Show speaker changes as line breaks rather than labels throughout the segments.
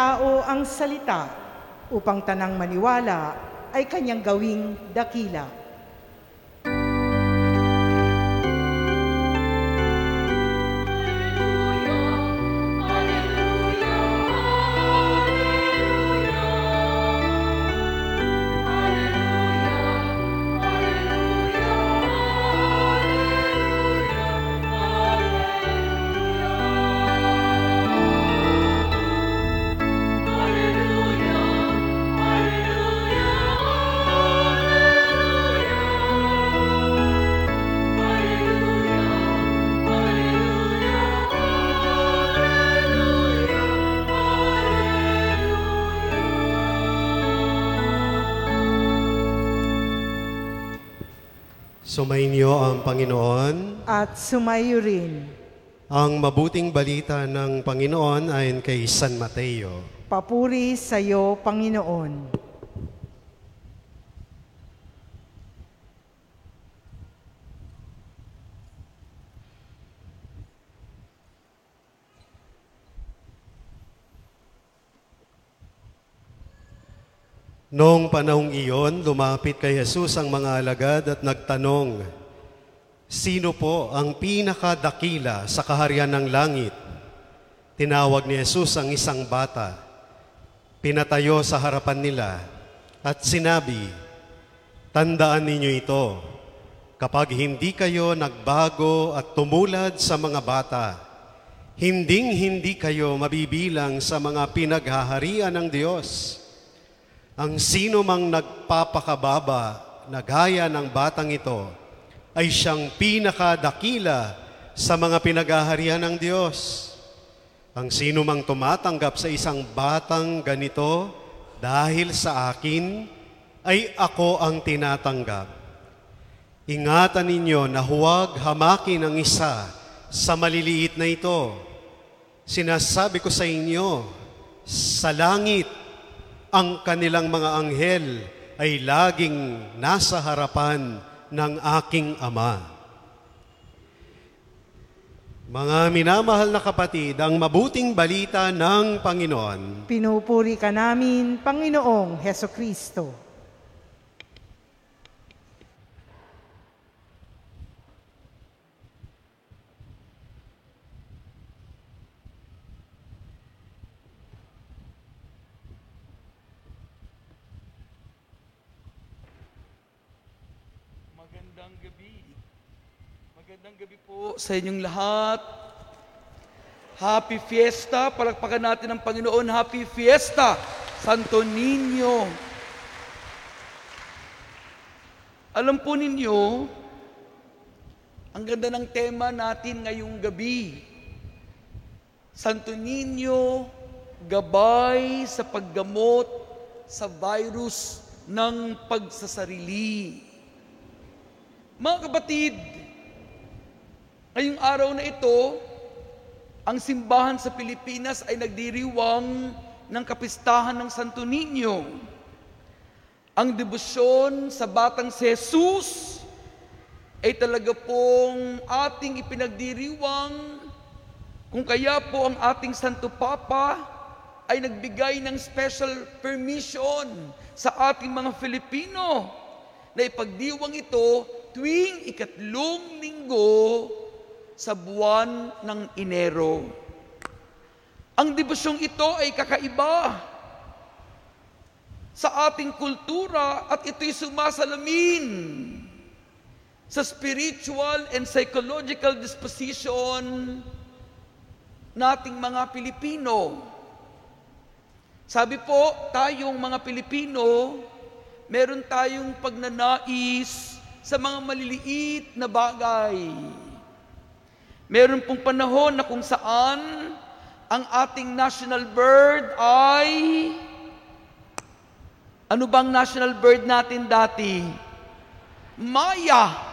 tao ang salita upang tanang maniwala ay kanyang gawing dakila.
Sumainyo ang Panginoon.
At sumayo rin,
Ang mabuting balita ng Panginoon ayon kay San Mateo.
papuri sa iyo, Panginoon.
Noong panahong iyon, lumapit kay Jesus ang mga alagad at nagtanong, Sino po ang pinakadakila sa kaharian ng langit? Tinawag ni Jesus ang isang bata, pinatayo sa harapan nila, at sinabi, Tandaan ninyo ito, kapag hindi kayo nagbago at tumulad sa mga bata, hinding hindi kayo mabibilang sa mga pinaghaharian ng Diyos. Ang sino mang nagpapakababa na gaya ng batang ito ay siyang pinakadakila sa mga pinaghaharian ng Diyos. Ang sino mang tumatanggap sa isang batang ganito dahil sa akin, ay ako ang tinatanggap. Ingatan ninyo na huwag hamakin ang isa sa maliliit na ito. Sinasabi ko sa inyo, sa langit, ang kanilang mga anghel ay laging nasa harapan ng aking Ama. Mga minamahal na kapatid, ang mabuting balita ng Panginoon
Pinupuri ka namin, Panginoong Heso Kristo.
Sa inyong lahat. Happy Fiesta. Palakpakan natin ang Panginoon. Happy Fiesta, Santo Niño. Alam po ninyo, ang ganda ng tema natin ngayong gabi. Santo Niño, gabay sa paggamot sa virus ng pagsasarili. Mga kapatid, ngayong araw na ito, ang simbahan sa Pilipinas ay nagdiriwang ng kapistahan ng Santo Niño. Ang debosyon sa batang Jesus ay talaga pong ating ipinagdiriwang kung kaya po ang ating Santo Papa ay nagbigay ng special permission sa ating mga Filipino na ipagdiwang ito tuwing ikatlong linggo sa buwan ng Enero. Ang devosyong ito ay kakaiba sa ating kultura at ito'y sumasalamin sa spiritual and psychological disposition nating mga Pilipino. Sabi po, tayong mga Pilipino, meron tayong pagnanais sa mga maliliit na bagay. Meron pong panahon na kung saan ang ating national bird ay ano bang national bird natin dati? Maya.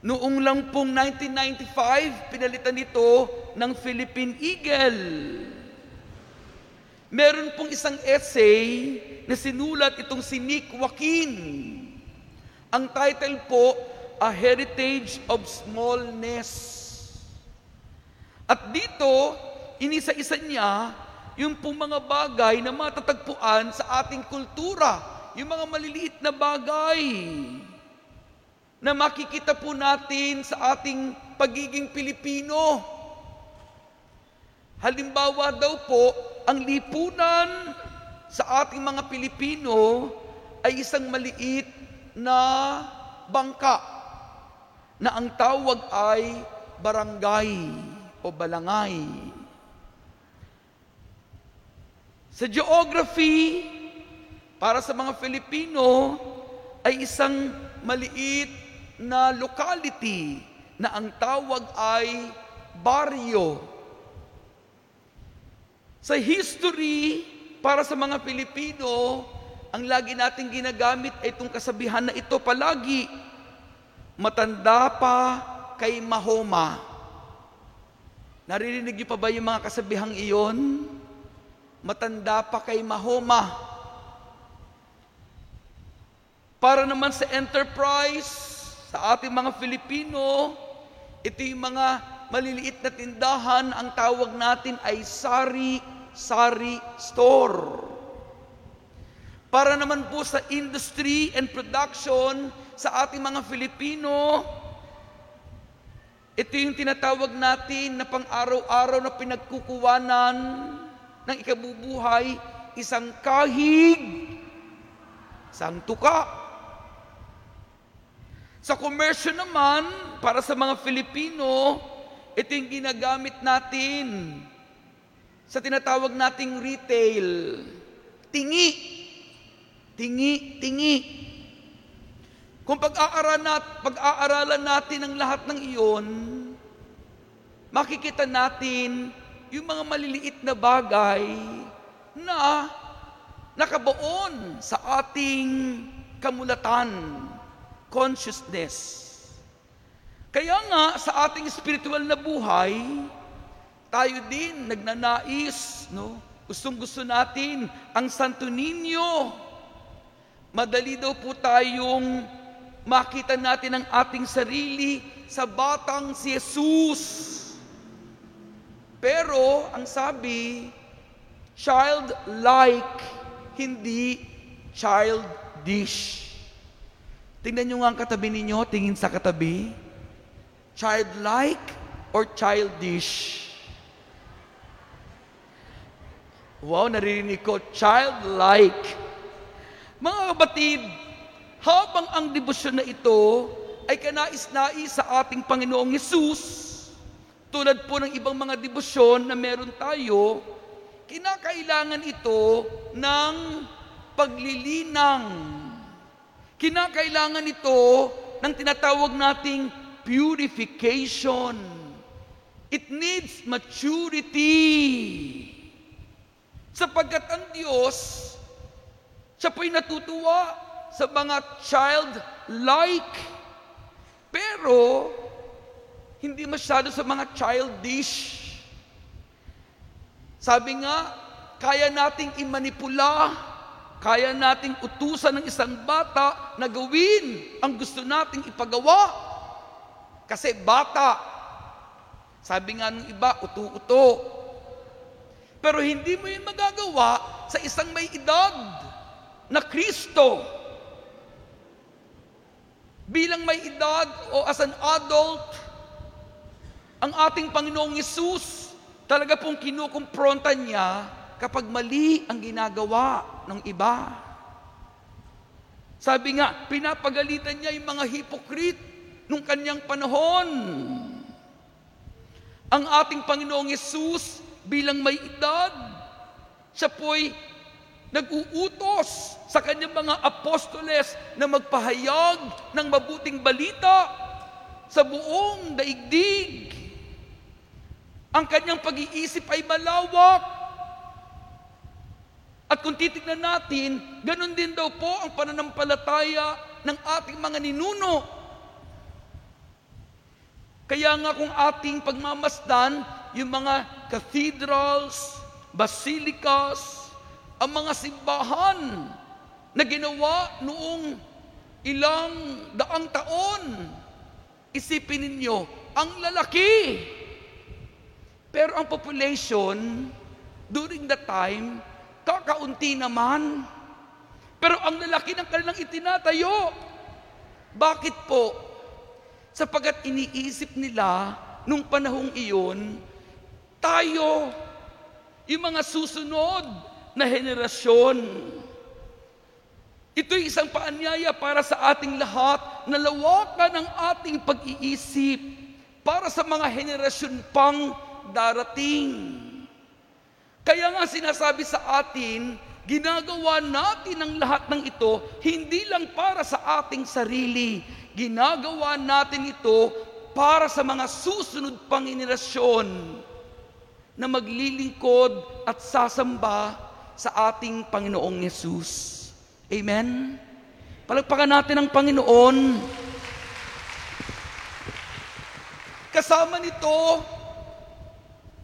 Noong lang pong 1995, pinalitan ito ng Philippine Eagle. Meron pong isang essay na sinulat itong si Nick Joaquin. Ang title po, A Heritage of Smallness. At dito, inisa-isa niya yung pong mga bagay na matatagpuan sa ating kultura, yung mga maliliit na bagay na makikita po natin sa ating pagiging Pilipino. Halimbawa daw po, ang lipunan sa ating mga Pilipino ay isang maliit na bangka na ang tawag ay barangay o balangay. Sa geography, para sa mga Filipino, ay isang maliit na locality na ang tawag ay baryo. Sa history, para sa mga Pilipino, ang lagi nating ginagamit ay itong kasabihan na ito palagi, matanda pa kay Mahoma. Naririnig niyo pa ba yung mga kasabihang iyon? Matanda pa kay Mahoma. Para naman sa enterprise, sa ating mga Filipino, ito yung mga maliliit na tindahan, ang tawag natin ay sari-sari store. Para naman po sa industry and production sa ating mga Filipino, ito yung tinatawag natin na pang-araw-araw na pinagkukuwanan ng ikabubuhay, isang kahig, isang tuka. Sa komersyo naman, para sa mga Filipino, ito yung ginagamit natin sa tinatawag nating retail. Tingi. Tingi, tingi. Kung pag-aaralan, nat, pag-aaralan natin ang lahat ng iyon, makikita natin yung mga maliliit na bagay na nakabaon sa ating kamulatan, consciousness. Kaya nga, sa ating spiritual na buhay, tayo din nagnanais, no? Gustong gusto natin ang Santo Niño. Madali daw po tayong makita natin ang ating sarili sa batang si Jesus. Pero, ang sabi, childlike, hindi childish. Tingnan nyo nga ang katabi ninyo, tingin sa katabi. Childlike or childish? Wow, naririnig ko, childlike. Mga kabatid, habang ang debosyon na ito ay kanais-nais sa ating Panginoong Yesus, tulad po ng ibang mga debosyon na meron tayo, kinakailangan ito ng paglilinang. Kinakailangan ito ng tinatawag nating purification. It needs maturity. Sapagkat ang Diyos, siya po'y natutuwa sa mga child-like, pero hindi masyado sa mga childish. Sabi nga, kaya nating imanipula, kaya nating utusan ng isang bata na gawin ang gusto nating ipagawa. Kasi bata, sabi nga ng iba, uto-uto. Pero hindi mo yun magagawa sa isang may edad na Kristo. Bilang may edad o as an adult, ang ating Panginoong Yesus talaga pong kinukumpronta niya kapag mali ang ginagawa ng iba. Sabi nga, pinapagalitan niya yung mga hipokrit nung kanyang panahon. Ang ating Panginoong Yesus bilang may edad. Siya po'y nag-uutos sa kanyang mga apostoles na magpahayag ng mabuting balita sa buong daigdig. Ang kanyang pag-iisip ay malawak. At kung titignan natin, ganun din daw po ang pananampalataya ng ating mga ninuno. Kaya nga kung ating pagmamasdan, yung mga cathedrals, basilicas, ang mga simbahan na ginawa noong ilang daang taon. Isipin ninyo, ang lalaki. Pero ang population, during the time, kakaunti naman. Pero ang lalaki ng kanilang itinatayo. Bakit po? Sapagat iniisip nila nung panahong iyon, tayo, yung mga susunod na henerasyon. Ito'y isang paanyaya para sa ating lahat na lawakan ang ating pag-iisip para sa mga henerasyon pang darating. Kaya nga sinasabi sa atin, ginagawa natin ang lahat ng ito hindi lang para sa ating sarili. Ginagawa natin ito para sa mga susunod pang henerasyon na maglilingkod at sasamba sa ating Panginoong Yesus. Amen? Palagpakan natin ang Panginoon. Kasama nito,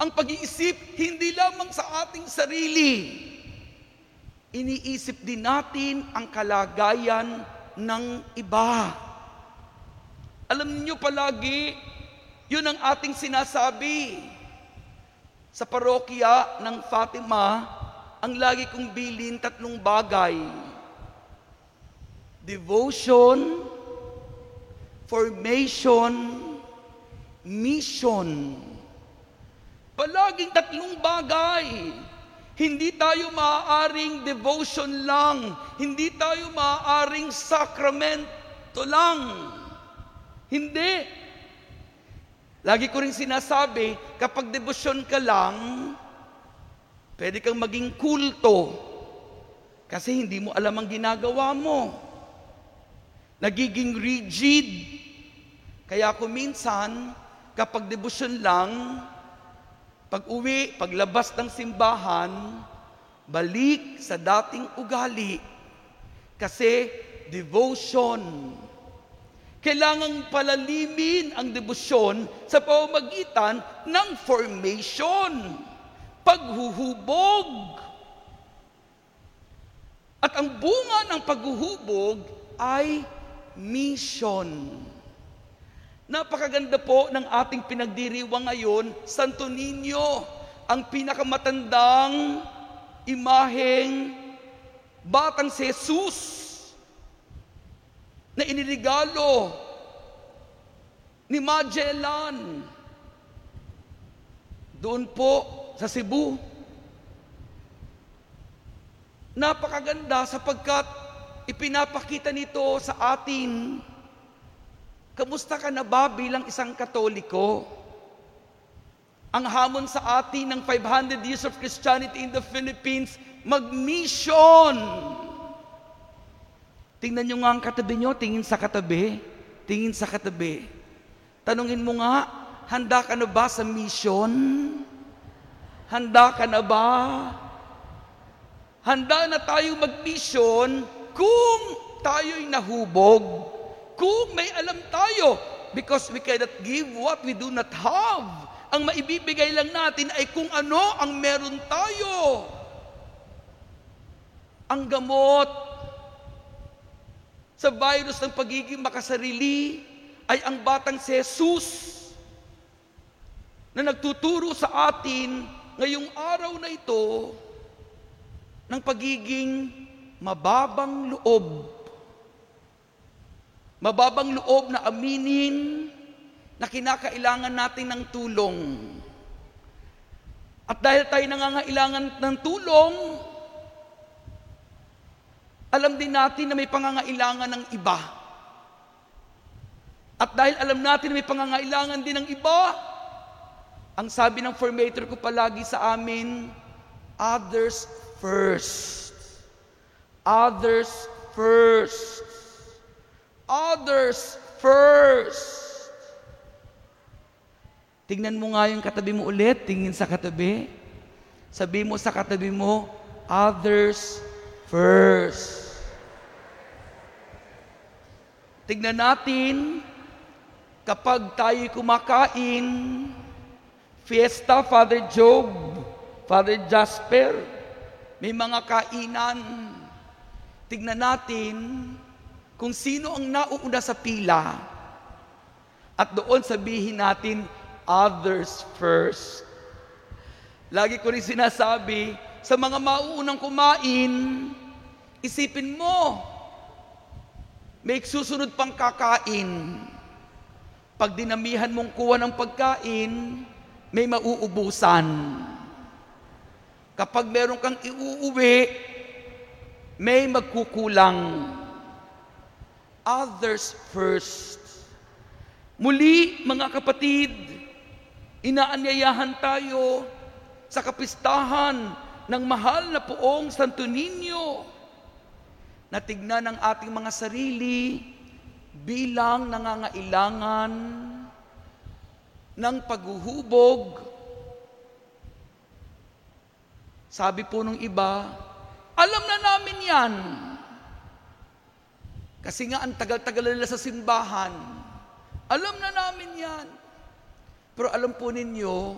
ang pag-iisip hindi lamang sa ating sarili. Iniisip din natin ang kalagayan ng iba. Alam niyo palagi, yun ang ating sinasabi. Sa parokya ng Fatima, ang lagi kong bilin tatlong bagay. Devotion, formation, mission. Palaging tatlong bagay. Hindi tayo maaaring devotion lang. Hindi tayo maaaring sakramento lang. Hindi. Lagi ko rin sinasabi, kapag debosyon ka lang, pwede kang maging kulto. Kasi hindi mo alam ang ginagawa mo. Nagiging rigid. Kaya ako minsan, kapag debosyon lang, pag uwi, paglabas ng simbahan, balik sa dating ugali. Kasi devotion. Kailangang palalimin ang debosyon sa pamamagitan ng formation, paghuhubog. At ang bunga ng paghuhubog ay mission. Napakaganda po ng ating pinagdiriwang ngayon, Santo Niño, ang pinakamatandang imaheng batang si Jesus na inirigalo ni Magellan doon po sa Cebu. Napakaganda sapagkat ipinapakita nito sa atin Kamusta ka na ba bilang isang katoliko? Ang hamon sa atin ng 500 years of Christianity in the Philippines, mag-mission. Tingnan nyo nga ang katabi nyo, tingin sa katabi, tingin sa katabi. Tanungin mo nga, handa ka na ba sa mission? Handa ka na ba? Handa na tayo mag-mission kung tayo'y nahubog kung may alam tayo, because we cannot give what we do not have. Ang maibibigay lang natin ay kung ano ang meron tayo. Ang gamot sa virus ng pagiging makasarili ay ang batang si Jesus na nagtuturo sa atin ngayong araw na ito ng pagiging mababang loob Mababang loob na aminin na kinakailangan natin ng tulong. At dahil tayo nangangailangan ng tulong, alam din natin na may pangangailangan ng iba. At dahil alam natin na may pangangailangan din ng iba, ang sabi ng formator ko palagi sa amin, others first. Others first others first. Tingnan mo nga yung katabi mo ulit, tingin sa katabi. Sabi mo sa katabi mo, others first. Tingnan natin, kapag tayo kumakain, fiesta, Father Job, Father Jasper, may mga kainan. Tignan natin, kung sino ang nauuna sa pila at doon sabihin natin, others first. Lagi ko rin sinasabi, sa mga mauunang kumain, isipin mo, may susunod pang kakain. Pag dinamihan mong kuha ng pagkain, may mauubusan. Kapag meron kang iuuwi, may magkukulang. Others first. Muli, mga kapatid, inaanyayahan tayo sa kapistahan ng mahal na poong Santo Niño na tignan ang ating mga sarili bilang nangangailangan ng paghuhubog. Sabi po nung iba, alam na namin yan. Kasi nga ang tagal-tagal nila sa simbahan. Alam na namin yan. Pero alam po ninyo,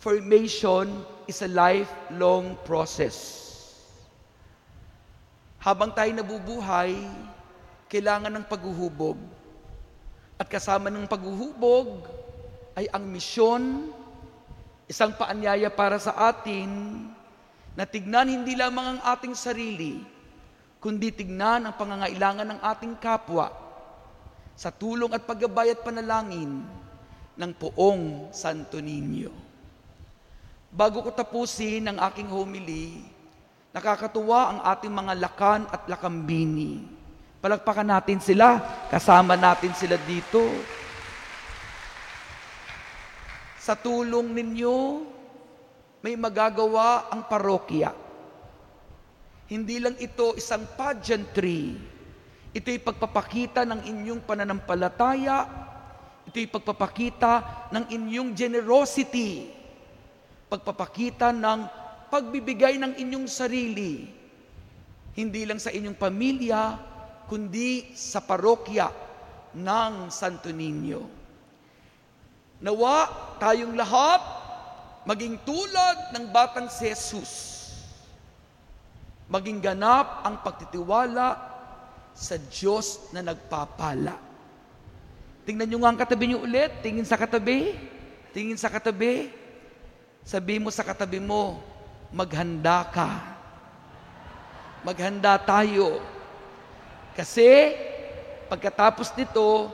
formation is a lifelong process. Habang tayo nabubuhay, kailangan ng paghuhubog. At kasama ng paghuhubog ay ang misyon, isang paanyaya para sa atin na tignan hindi lamang ang ating sarili, kundi tignan ang pangangailangan ng ating kapwa sa tulong at paggabay at panalangin ng poong Santo Niño. Bago ko tapusin ang aking homily, nakakatuwa ang ating mga lakan at lakambini. Palagpakan natin sila, kasama natin sila dito. Sa tulong ninyo, may magagawa ang parokya. Hindi lang ito isang pageantry. Ito'y pagpapakita ng inyong pananampalataya. Ito'y pagpapakita ng inyong generosity. Pagpapakita ng pagbibigay ng inyong sarili. Hindi lang sa inyong pamilya, kundi sa parokya ng Santo Niño. Nawa tayong lahat maging tulad ng batang si Jesus. Maging ganap ang pagtitiwala sa Diyos na nagpapala. Tingnan nyo nga ang katabi nyo ulit. Tingin sa katabi. Tingin sa katabi. Sabi mo sa katabi mo, maghanda ka. Maghanda tayo. Kasi pagkatapos nito,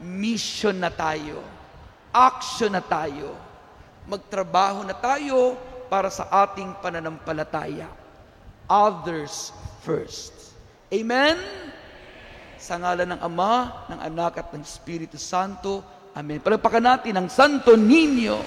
mission na tayo. Action na tayo. Magtrabaho na tayo para sa ating pananampalataya. Others first. Amen? Sa ngalan ng Ama, ng Anak at ng Espiritu Santo. Amen. Palagpakan natin ang Santo Niño.